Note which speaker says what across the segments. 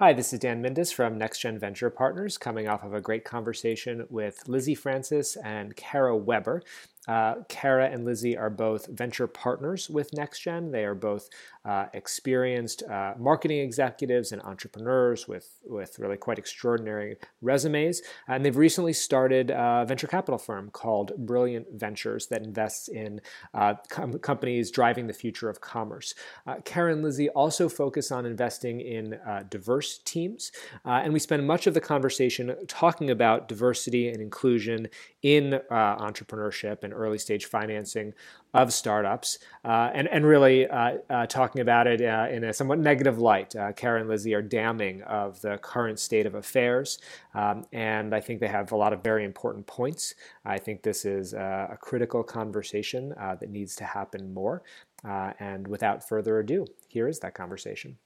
Speaker 1: Hi, this is Dan Mindus from NextGen Venture Partners, coming off of a great conversation with Lizzie Francis and Kara Weber. Uh, Kara and Lizzie are both venture partners with NextGen. They are both uh, experienced uh, marketing executives and entrepreneurs with, with really quite extraordinary resumes. And they've recently started a venture capital firm called Brilliant Ventures that invests in uh, com- companies driving the future of commerce. Uh, Kara and Lizzie also focus on investing in uh, diverse teams. and we spend much of the conversation talking about diversity and inclusion in entrepreneurship and early stage financing of startups, uh, and and really uh, uh, talking about it uh, in a somewhat negative light. Kara and Lizzie are damning of the current state of affairs, um, and I think they have a lot of very important points. I think this is a, critical conversation that needs to happen more. and without further ado, here is that conversation.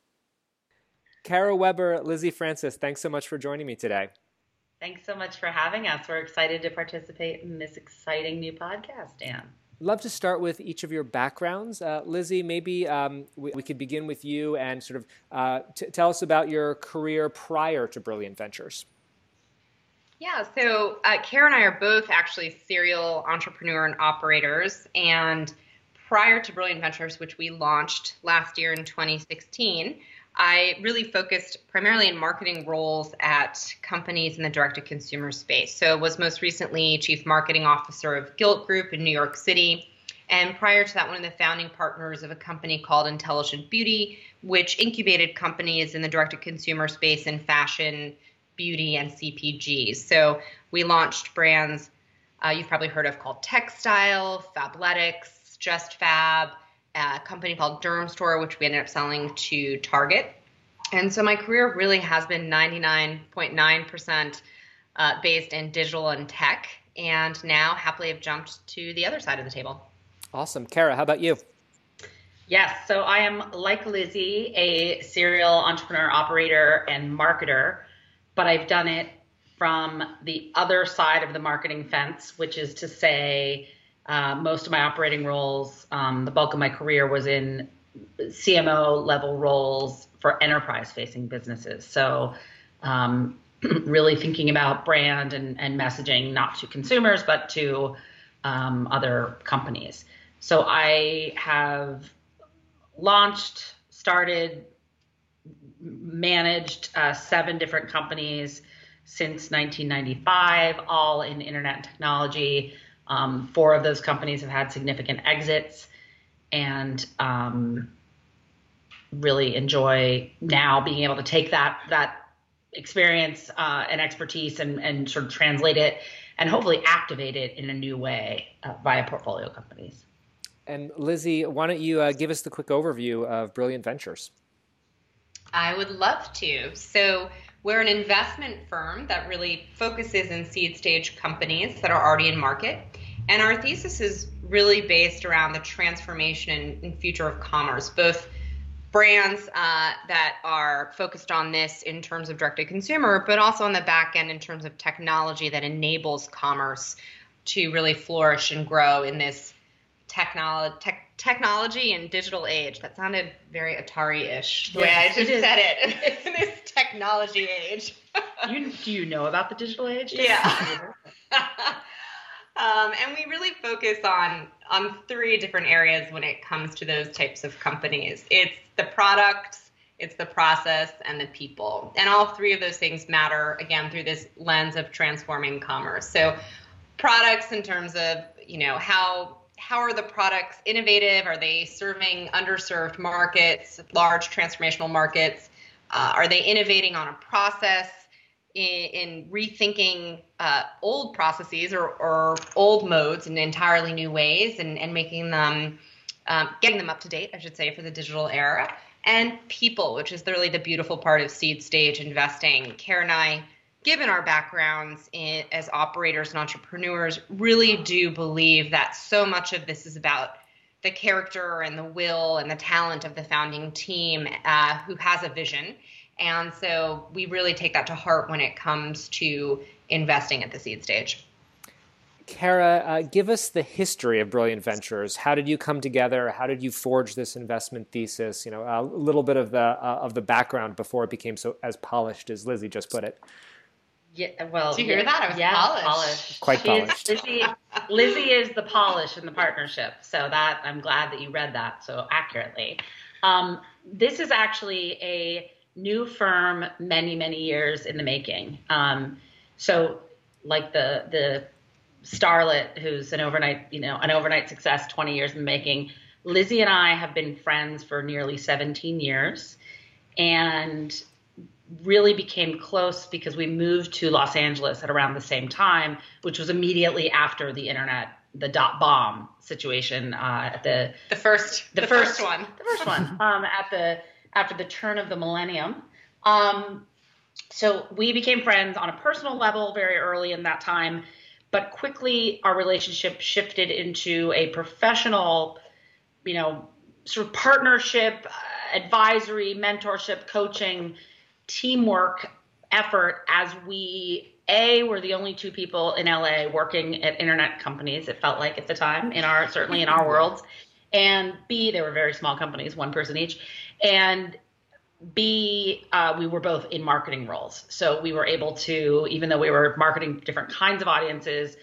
Speaker 1: Kara Weber, Lizzie Francis, thanks so much for joining me today.
Speaker 2: Thanks so much for having us. We're excited to participate in this exciting new podcast, Dan.
Speaker 1: Love to start with each of your backgrounds. Uh, Lizzie, maybe um, we, we, could begin with you and sort of uh, t- tell us about your career prior to Brilliant Ventures.
Speaker 3: Yeah, so uh, Kara and I are both actually serial entrepreneur and operators. And prior to Brilliant Ventures, which we launched last year in 2016, I really focused primarily in marketing roles at companies in the direct to consumer space. So was most recently chief marketing officer of Gilt Group in New York City. And prior to that, one of the founding partners of a company called Intelligent Beauty, which incubated companies in the direct to consumer space in fashion, beauty, and CPG. So we launched brands uh, you've probably heard of called TechStyle, Fabletics, Just Fab, a company called Dermstore, which we ended up selling to Target. And so my career really has been 99.9% uh, based in digital and tech, and now happily have jumped to the other side of the table.
Speaker 1: Awesome. Kara, how about you?
Speaker 2: Yes, so I am like Lizzie, a serial entrepreneur, operator, and marketer, but I've done it from the other side of the marketing fence, which is to say, uh, most of my operating roles, um, the bulk of my career was in CMO level roles for enterprise facing businesses. So, um, really thinking about brand and, and, messaging, not to consumers, but to um, other companies. So, I have launched, started, managed uh, seven different companies since 1995, all in internet technology. Um, four of those companies have had significant exits, and um, really enjoy now being able to take that that experience uh, and expertise and, and sort of translate it and hopefully activate it in a new way uh, via portfolio companies.
Speaker 1: And Lizzie, why don't you uh, give us the quick overview of Brilliant Ventures?
Speaker 3: I would love to. So, we're an investment firm that really focuses in seed stage companies that are already in market. And our thesis is really based around the transformation and future of commerce, both brands uh, that are focused on this in terms of direct to consumer, but also on the back end in terms of technology that enables commerce to really flourish and grow in this technology tech, technology and digital age. That sounded very Atari-ish the yes, way I just it said it. in this technology age.
Speaker 2: you, do you know about the digital age?
Speaker 3: Yeah. Um, and we really focus on on three different areas when it comes to those types of companies. It's the products, it's the process, and the people. And all three of those things matter again through this lens of transforming commerce. So products in terms of, you know, how how are the products innovative? Are they serving underserved markets, large transformational markets? Uh, are they innovating on a process? In, in rethinking uh, old processes or, or, old modes in entirely new ways and, and making them, um, getting them up to date, I should say, for the digital era. And people, which is really the beautiful part of seed stage investing. Kara and I, given our backgrounds in, as operators and entrepreneurs, really do believe that so much of this is about the character and the will and the talent of the founding team uh, who has a vision and so we really take that to heart when it comes to investing at the seed stage.
Speaker 1: Kara, uh, give us the history of Brilliant Ventures. How did you come together? How did you forge this investment thesis? You know, a little bit of the uh, of the background before it became so as polished as Lizzie just put it.
Speaker 2: Yeah, well,
Speaker 3: Did you hear
Speaker 2: yeah,
Speaker 3: that? I was
Speaker 2: yeah,
Speaker 3: polished.
Speaker 2: polished.
Speaker 1: Quite
Speaker 2: She is-
Speaker 1: polished.
Speaker 2: Lizzie, Lizzie is the polish in the partnership. So that I'm glad that you read that so accurately. Um, this is actually a new firm, many many years in the making. Um, so like the the starlet who's an overnight you know an overnight success 20 years in the making lizzie and i have been friends for nearly 17 years and really became close because we moved to los angeles at around the same time which was immediately after the internet the dot bomb situation uh, at the
Speaker 3: The first,
Speaker 2: the,
Speaker 3: the,
Speaker 2: first,
Speaker 3: first, one.
Speaker 2: the first one, um, at the after the turn of the millennium. Um, so we became friends on a personal level very early in that time, but quickly our relationship shifted into a professional, you know, sort of partnership, uh, advisory, mentorship, coaching, teamwork effort as we a were the only two people in LA working at internet companies. It felt like at the time in our certainly in our worlds, and B they were very small companies, one person each, and B uh, we were both in marketing roles, so we were able to even though we were marketing different kinds of audiences.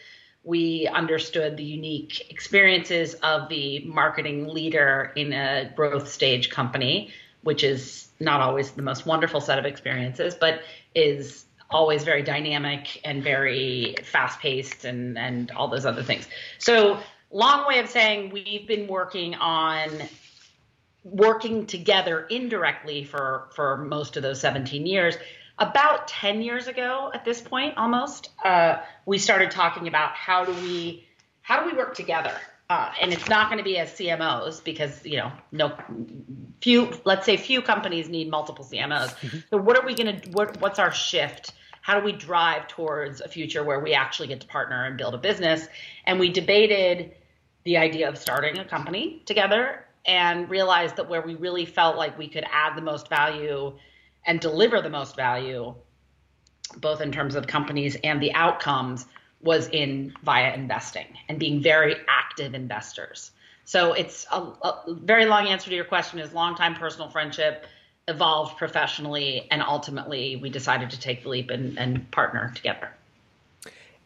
Speaker 2: We understood the unique experiences of the marketing leader in a growth stage company, which is not always the most wonderful set of experiences, but is always very dynamic and very fast paced and, and all those other things. So, long way of saying we've been working on working together indirectly for, for most of those 17 years. About 10 years ago at this point, almost, uh, we started talking about how do we how do we work together uh, and it's not going to be as CMOs because you know no few let's say few companies need multiple CMOs. So what are we going to what, what's our shift? How do we drive towards a future where we actually get to partner and build a business? And we debated the idea of starting a company together and realized that where we really felt like we could add the most value and deliver the most value both in terms of companies and the outcomes was in via investing and being very active investors. So it's a, a very long answer to your question is long time personal friendship evolved professionally and ultimately we decided to take the leap and, and partner together.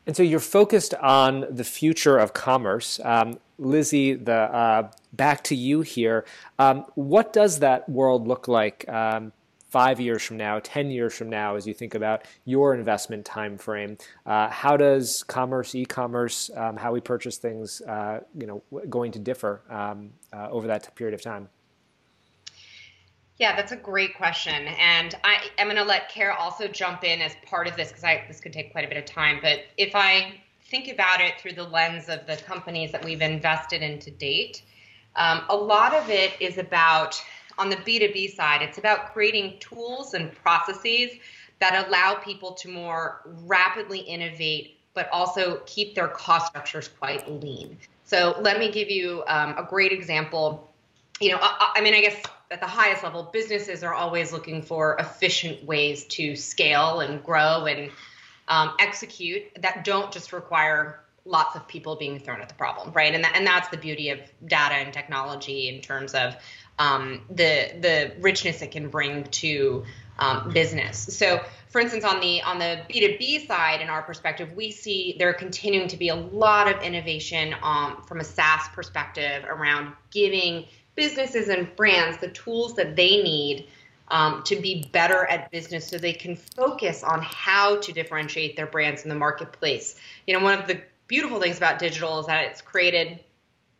Speaker 1: And so you're focused on the future of commerce. Um, Lizzie, the uh, back to you here. Um, what does that world look like um, five years from now, ten years from now, as you think about your investment time frame? Uh, how does commerce, e-commerce, um, how we purchase things, uh, you know, going to differ um, uh, over that period of time?
Speaker 3: Yeah, that's a great question, and I am going to let Kara also jump in as part of this because this could take quite a bit of time. But if I think about it through the lens of the companies that we've invested in to date, um, a lot of it is about on the B2B side, it's about creating tools and processes that allow people to more rapidly innovate, but also keep their cost structures quite lean. So let me give you um, a great example. You know, I, I mean, I guess at the highest level, businesses are always looking for efficient ways to scale and grow and um, execute that don't just require lots of people being thrown at the problem, right? And that, and that's the beauty of data and technology in terms of um, the the richness it can bring to um, business. So, for instance, on the on the B two B side, in our perspective, we see there continuing to be a lot of innovation um, from a SaaS perspective around giving businesses and brands the tools that they need um, to be better at business so they can focus on how to differentiate their brands in the marketplace. You know, one of the beautiful things about digital is that it's created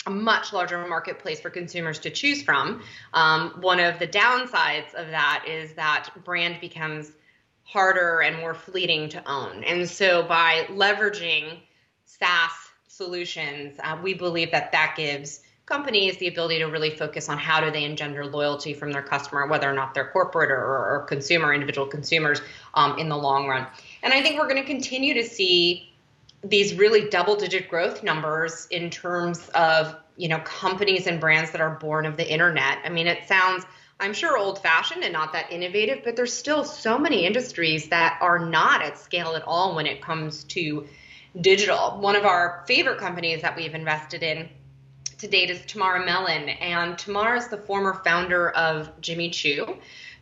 Speaker 3: a much larger marketplace for consumers to choose from. Um, one of the downsides of that is that brand becomes harder and more fleeting to own. And so by leveraging SaaS solutions, uh, we believe that that gives companies the ability to really focus on how do they engender loyalty from their customer, whether or not they're corporate or, or consumer, individual consumers um, in the long run. And I think we're going to continue to see these really double digit growth numbers in terms of you know companies and brands that are born of the internet i mean it sounds i'm sure old fashioned and not that innovative but there's still so many industries that are not at scale at all when it comes to digital. One of our favorite companies that we've invested in to date is Tamara Mellon, and Tamara is the former founder of Jimmy Choo.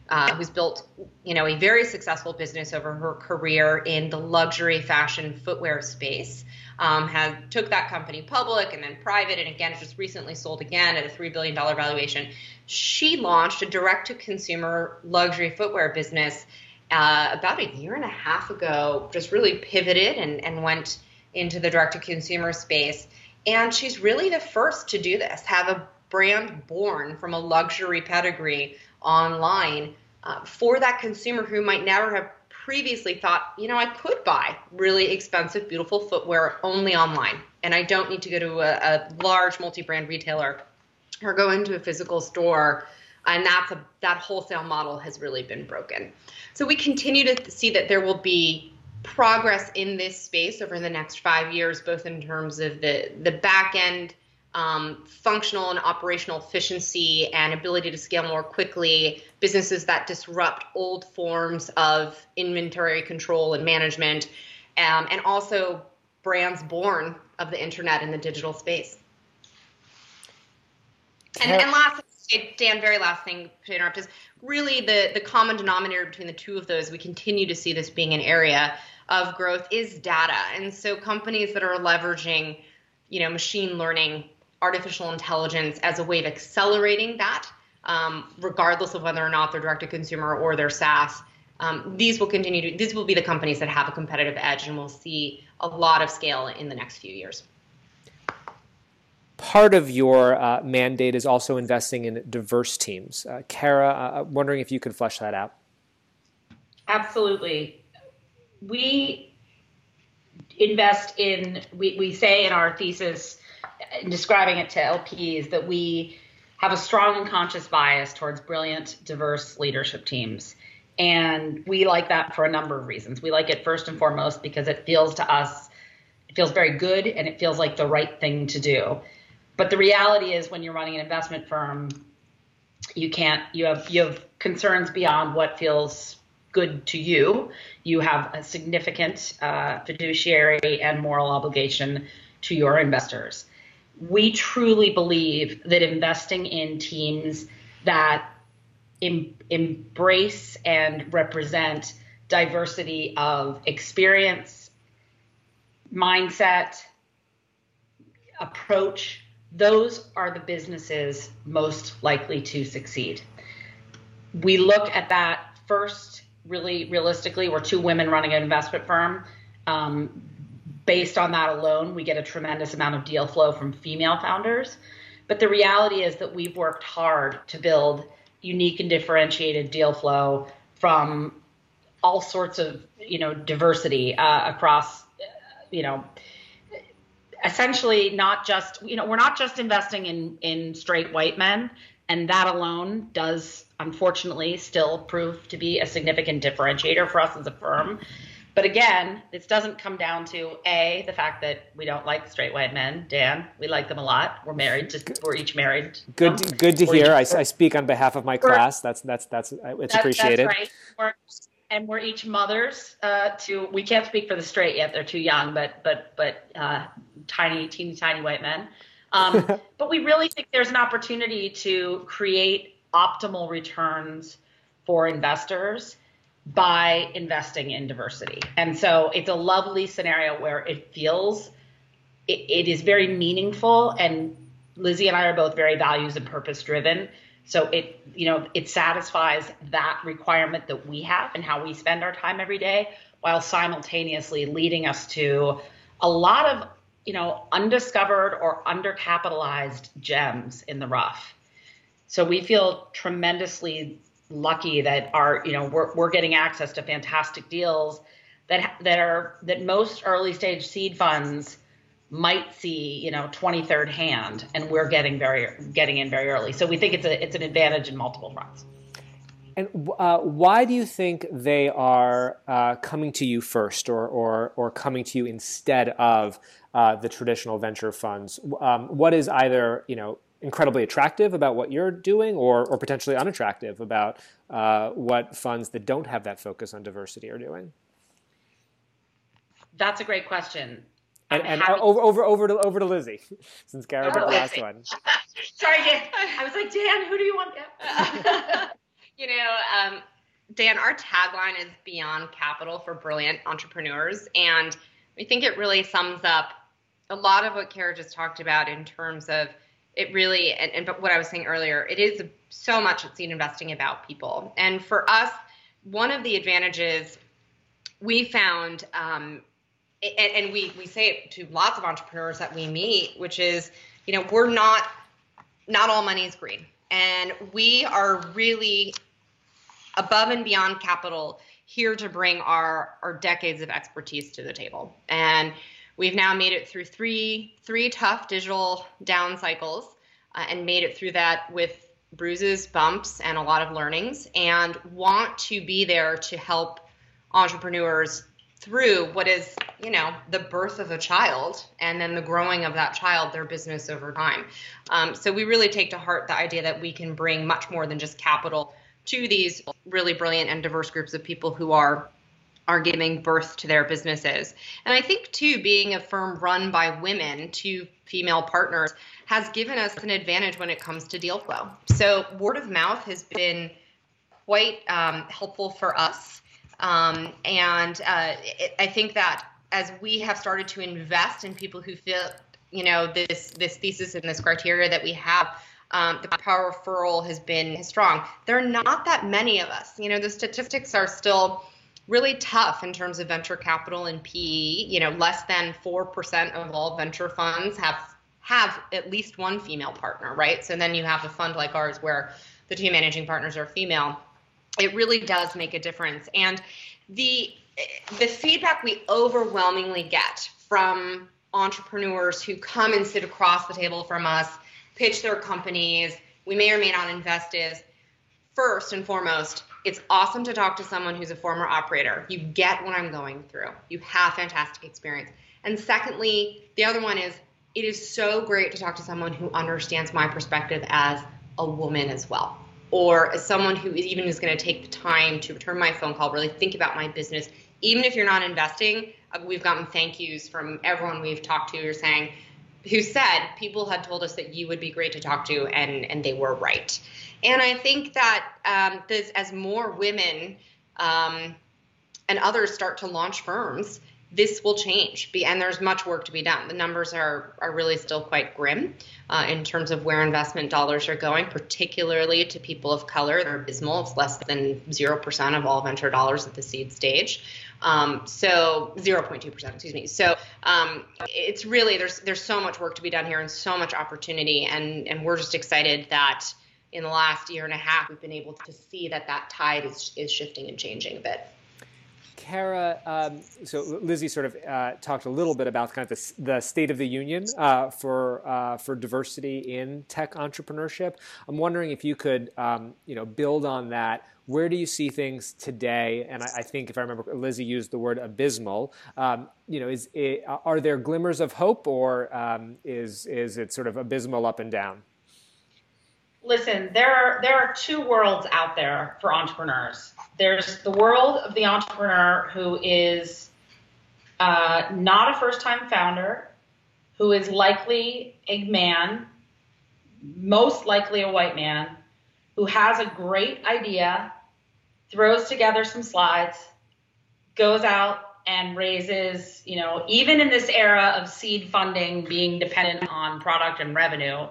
Speaker 3: Uh, who's built, you know, a very successful business over her career in the luxury fashion footwear space. Um, has took that company public and then private, and again just recently sold again at a three billion dollar valuation. She launched a direct to consumer luxury footwear business uh, about a year and a half ago. Just really pivoted and and went into the direct to consumer space. And she's really the first to do this, have a brand born from a luxury pedigree online uh, for that consumer who might never have previously thought, you know, I could buy really expensive, beautiful footwear only online, and I don't need to go to a, a large multi-brand retailer or go into a physical store. And that's a, that wholesale model has really been broken. So we continue to see that there will be progress in this space over the next five years, both in terms of the the back end um, functional and operational efficiency and ability to scale more quickly, businesses that disrupt old forms of inventory control and management, um, and also brands born of the internet and the digital space. And, and last, Dan, very last thing to interrupt is really the, the common denominator between the two of those. We continue to see this being an area of growth is data. And so companies that are leveraging, you know, machine learning, artificial intelligence as a way of accelerating that, um, regardless of whether or not they're direct to consumer or they're SaaS. Um, these will continue to, these will be the companies that have a competitive edge and we'll see a lot of scale in the next few years.
Speaker 1: Part of your uh, mandate is also investing in diverse teams. Uh, Kara, uh, wondering if you could flesh that out.
Speaker 2: Absolutely we invest in we, we say in our thesis in describing it to lps that we have a strong and conscious bias towards brilliant diverse leadership teams and we like that for a number of reasons we like it first and foremost because it feels to us it feels very good and it feels like the right thing to do but the reality is when you're running an investment firm you can't you have you have concerns beyond what feels good to you. You have a significant uh, fiduciary and moral obligation to your investors. We truly believe that investing in teams that em- embrace and represent diversity of experience, mindset, approach, those are the businesses most likely to succeed. We look at that first really realistically, we're two women running an investment firm. Um, based on that alone, we get a tremendous amount of deal flow from female founders. But the reality is that we've worked hard to build unique and differentiated deal flow from all sorts of you know diversity uh, across you know essentially not just you know we're not just investing in in straight white men and that alone does unfortunately still prove to be a significant differentiator for us as a firm. But again, this doesn't come down to a the fact that we don't like straight white men. Dan, we like them a lot. We're married. Just we're each married.
Speaker 1: Good, um, good to hear. I, I, speak on behalf of my class. That's that's that's it's appreciated.
Speaker 2: That's right. And we're each mothers uh, to. We can't speak for the straight yet; they're too young. But but but uh, tiny, teeny, tiny white men. Um, but we really think there's an opportunity to create optimal returns for investors by investing in diversity. And so it's a lovely scenario where it feels it, it is very meaningful and Lizzie and I are both very values and purpose driven. So it you know it satisfies that requirement that we have and how we spend our time every day while simultaneously leading us to a lot of you know undiscovered or undercapitalized gems in the rough. So we feel tremendously lucky that our, you know, we're, we're getting access to fantastic deals that that are that most early stage seed funds might see, you know, 23rd hand, and we're getting very getting in very early. So we think it's a it's an advantage in multiple fronts.
Speaker 1: And uh, why do you think they are uh, coming to you first, or or or coming to you instead of uh, the traditional venture funds? Um, what is either you know incredibly attractive about what you're doing or, or potentially unattractive about uh, what funds that don't have that focus on diversity are doing?
Speaker 2: That's a great question.
Speaker 1: And, and over, over, over to over to Lizzie, since Kara did the last one.
Speaker 2: Sorry, Dan. I was like, Dan, who do you want?
Speaker 3: you know, um, Dan, our tagline is Beyond Capital for Brilliant Entrepreneurs, and I think it really sums up a lot of what Kara just talked about in terms of it really, and, and what I was saying earlier, it is so much at seed investing about people. And for us, one of the advantages we found, um, and, and we, we say it to lots of entrepreneurs that we meet, which is, you know, we're not, not all money is green. And we are really above and beyond capital here to bring our, our decades of expertise to the table. And we've now made it through three, three tough digital down cycles uh, and made it through that with bruises, bumps, and a lot of learnings, and want to be there to help entrepreneurs through what is, you know, the birth of a child and then the growing of that child, their business over time. Um, so we really take to heart the idea that we can bring much more than just capital to these really brilliant and diverse groups of people who are are giving birth to their businesses. And I think too, being a firm run by women to female partners has given us an advantage when it comes to deal flow. So word of mouth has been quite um, helpful for us, um, and uh, it, I think that as we have started to invest in people who feel, you know, this this thesis and this criteria that we have um, the power referral has been strong. There are not that many of us. You know, the statistics are still really tough in terms of venture capital and PE. You know, less than four percent of all venture funds have have at least one female partner, right? So then you have a fund like ours where the two managing partners are female. It really does make a difference, and the the feedback we overwhelmingly get from entrepreneurs who come and sit across the table from us pitch their companies. We may or may not invest is first and foremost, it's awesome to talk to someone who's a former operator. You get what I'm going through. You have fantastic experience. And secondly, the other one is it is so great to talk to someone who understands my perspective as a woman as well or as someone who even is going to take the time to return my phone call, really think about my business. Even if you're not investing, uh, we've gotten thank yous from everyone we've talked to who are saying, who said people had told us that you would be great to talk to, and and they were right. And I think that um, this, as more women um, and others start to launch firms, this will change. And there's much work to be done. The numbers are are really still quite grim uh, in terms of where investment dollars are going, particularly to people of color. They're abysmal. It's less than zero percent of all venture dollars at the seed stage. Um, so 0.2%, excuse me. So um, it's really there's there's so much work to be done here and so much opportunity, and and we're just excited that in the last year and a half we've been able to see that that tide is is shifting and changing a bit.
Speaker 1: Kara, um, so Lizzie sort of uh, talked a little bit about kind of the, the state of the union uh, for uh, for diversity in tech entrepreneurship. I'm wondering if you could, um, you know, build on that where do you see things today? And I, I think, if I remember, Lizzie used the word abysmal. Um, you know, is it, are there glimmers of hope, or um, is is it sort of abysmal up and down?
Speaker 2: Listen, there are there are two worlds out there for entrepreneurs. There's the world of the entrepreneur who is uh, not a first-time founder, who is likely a man, most likely a white man, who has a great idea throws together some slides, goes out and raises, you know, even in this era of seed funding being dependent on product and revenue,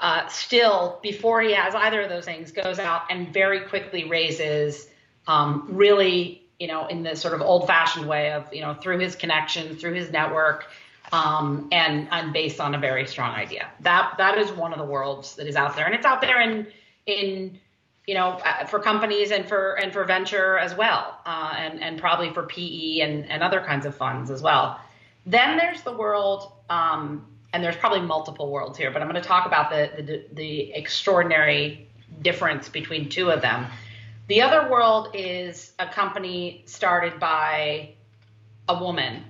Speaker 2: uh, still before he has either of those things, goes out and very quickly raises um, really, you know, in the sort of old-fashioned way of, you know, through his connections, through his network, um, and and based on a very strong idea. That that is one of the worlds that is out there, and it's out there in in you know, uh, for companies and for and for venture as well, uh, and and probably for PE and and other kinds of funds as well. Then there's the world, um, and there's probably multiple worlds here, but I'm going to talk about the, the the extraordinary difference between two of them. The other world is a company started by a woman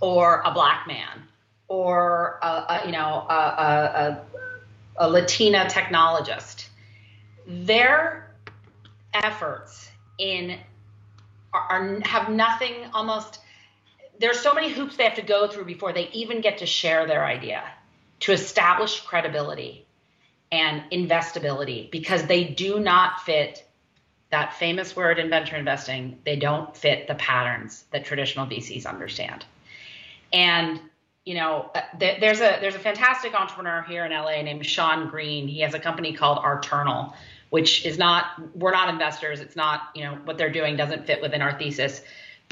Speaker 2: or a black man or a, a you know a, a, a Latina technologist their efforts in are, are have nothing almost there's so many hoops they have to go through before they even get to share their idea to establish credibility and investability because they do not fit that famous word in venture investing, they don't fit the patterns that traditional VCs understand. And you know, uh, there's a there's a fantastic entrepreneur here in LA named Sean Green. He has a company called Arternal, which is not we're not investors. It's not you know what they're doing doesn't fit within our thesis.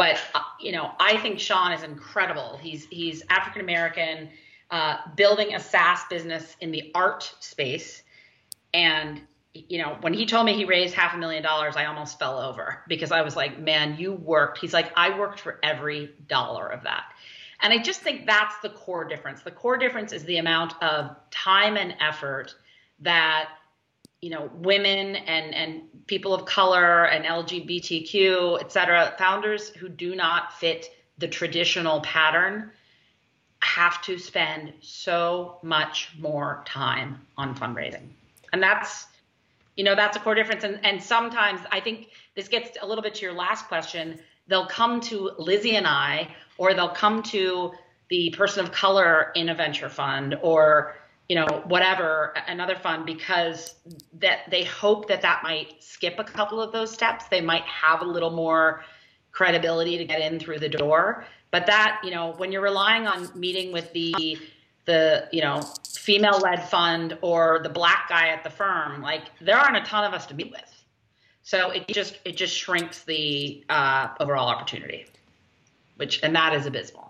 Speaker 2: But uh, you know, I think Sean is incredible. He's he's African American, uh, building a SaaS business in the art space, and you know, when he told me he raised half a million dollars, I almost fell over because I was like, man, you worked. He's like, I worked for every dollar of that. And I just think that's the core difference. The core difference is the amount of time and effort that you know women and and people of color and lgbtq et cetera founders who do not fit the traditional pattern have to spend so much more time on fundraising. And that's you know that's a core difference. And and sometimes i think this gets a little bit to your last question they'll come to lizzie and i or they'll come to the person of color in a venture fund or you know whatever another fund because that they hope that that might skip a couple of those steps. They might have a little more credibility to get in through the door. But that you know when you're relying on meeting with the the you know female led fund or the black guy at the firm like there aren't a ton of us to meet with. So it just it just shrinks the uh, overall opportunity which and that is abysmal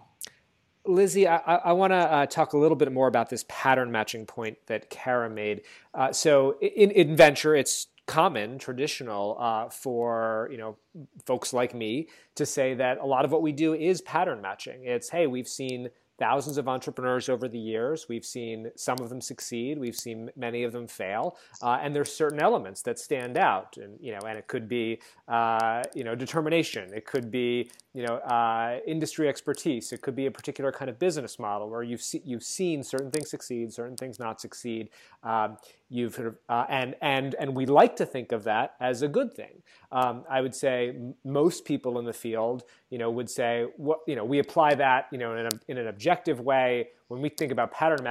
Speaker 1: Lizzie, I, I want to uh, talk a little bit more about this pattern matching point that Kara made. Uh, so, in, in venture, it's common, traditional uh, for you know folks like me to say that a lot of what we do is pattern matching. It's hey, we've seen thousands of entrepreneurs over the years. We've seen some of them succeed. We've seen many of them fail. Uh, and there's certain elements that stand out. And, you know, and it could be, uh, you know, determination. It could be, you know, uh, industry expertise. It could be a particular kind of business model where you've, see, you've seen certain things succeed, certain things not succeed. Um, you've sort of, uh, and, and, and we like to think of that as a good thing. Um, I would say most people in the field, you know, would say, what, you know, we apply that, you know, in, in an objective way when we think about pattern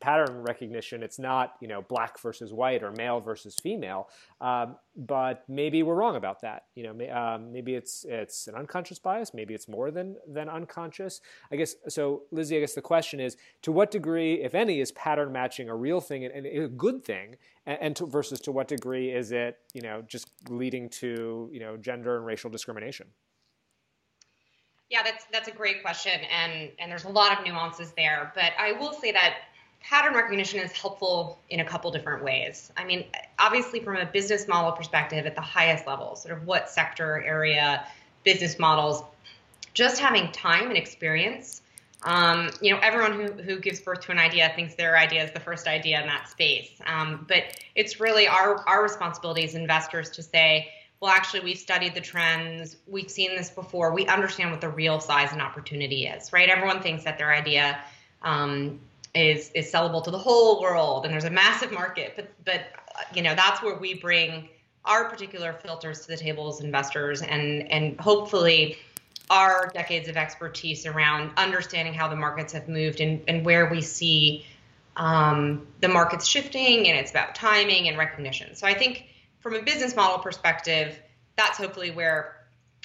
Speaker 1: pattern recognition, it's not you know black versus white or male versus female, um, but maybe we're wrong about that. You know, um, maybe it's it's an unconscious bias, maybe it's more than than unconscious. I guess so, Lizzie. I guess the question is, to what degree, if any, is pattern matching a real thing and, and a good thing, and, and to, versus to what degree is it you know just leading to you know gender and racial discrimination?
Speaker 3: Yeah, that's that's a great question, and and there's a lot of nuances there. But I will say that pattern recognition is helpful in a couple different ways. I mean, obviously from a business model perspective, at the highest level, sort of what sector, area, business models, just having time and experience. Um, you know, everyone who, who gives birth to an idea thinks their idea is the first idea in that space. Um, but it's really our, our responsibility as investors to say, well, actually, we've studied the trends. We've seen this before. We understand what the real size and opportunity is, right? Everyone thinks that their idea um, is is sellable to the whole world, and there's a massive market. But but you know that's where we bring our particular filters to the table as investors, and and hopefully our decades of expertise around understanding how the markets have moved and, and where we see um, the markets shifting, and it's about timing and recognition. So I think from a business model perspective, that's hopefully where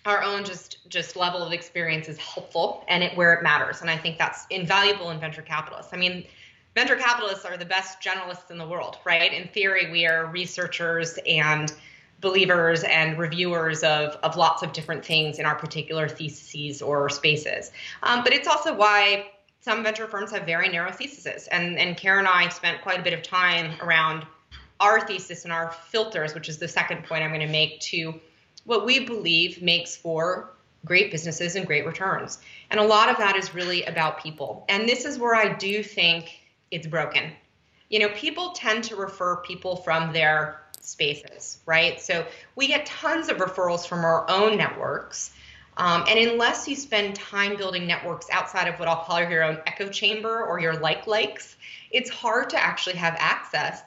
Speaker 3: our own just just level of experience is helpful and it where it matters. And I think that's invaluable in venture capitalists. I mean, venture capitalists are the best generalists in the world, right? In theory, we are researchers and believers and reviewers of, of lots of different things in our particular theses or spaces. Um, but it's also why some venture firms have very narrow theses. And, and Kara and I spent quite a bit of time around our thesis and our filters, which is the second point I'm going to make, to what we believe makes for great businesses and great returns. And a lot of that is really about people. And this is where I do think it's broken. You know, people tend to refer people from their spaces, right? So we get tons of referrals from our own networks. Um, and unless you spend time building networks outside of what I'll call your own echo chamber or your like likes, it's hard to actually have access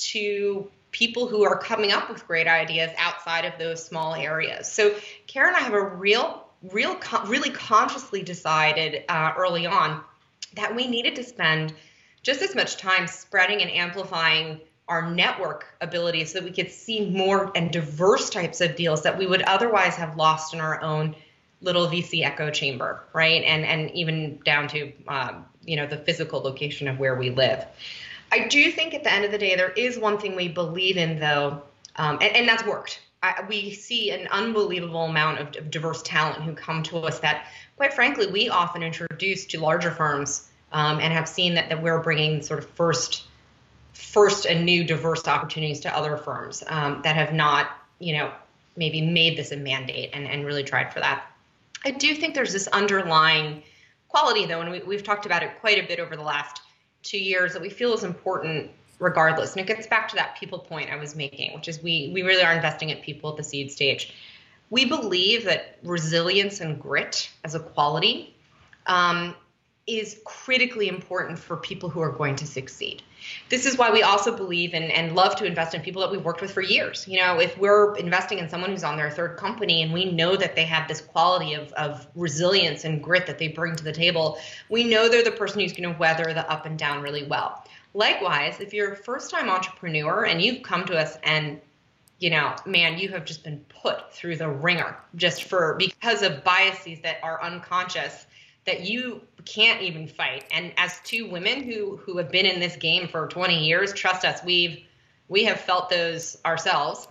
Speaker 3: to people who are coming up with great ideas outside of those small areas. So Kara and I have a real real, really consciously decided uh, early on that we needed to spend just as much time spreading and amplifying our network ability so that we could see more and diverse types of deals that we would otherwise have lost in our own little VC echo chamber, right? And and even down to um, you know the physical location of where we live. I do think at the end of the day there is one thing we believe in though, um, and, and that's worked. I, we see an unbelievable amount of, of, diverse talent who come to us that, quite frankly, we often introduce to larger firms um, and have seen that, that we're bringing sort of first first and new diverse opportunities to other firms um, that have not, you know, maybe made this a mandate and, and really tried for that. I do think there's this underlying quality, though, and we, we've talked about it quite a bit over the last two years that we feel is important regardless. And it gets back to that people point I was making, which is we we really are investing in people at the seed stage. We believe that resilience and grit as a quality um, is critically important for people who are going to succeed. This is why we also believe in and love to invest in people that we've worked with for years. You know, if we're investing in someone who's on their third company and we know that they have this quality of, of resilience and grit that they bring to the table, we know they're the person who's going to weather the up and down really well. Likewise, if you're a first time entrepreneur and you've come to us and you know, man, you have just been put through the ringer just for because of biases that are unconscious that you can't even fight. And as two women who who have been in this game for 20 years, trust us, we've we have felt those ourselves.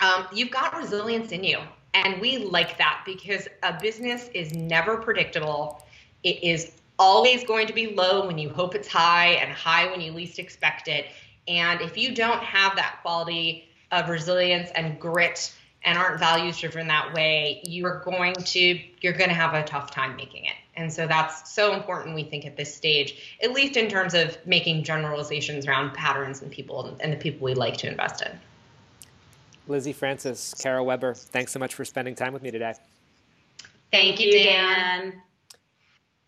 Speaker 3: Um, you've got resilience in you, and we like that because a business is never predictable. It is always going to be low when you hope it's high, and high when you least expect it. And if you don't have that quality of resilience and grit and aren't values driven that way, you are going to you're going to have a tough time making it. And so that's so important, we think, at this stage, at least in terms of making generalizations around patterns and people and the people we like to invest in.
Speaker 1: Lizzie Francis, Kara Weber, thanks so much for spending time with me today.
Speaker 2: Thank you, Dan.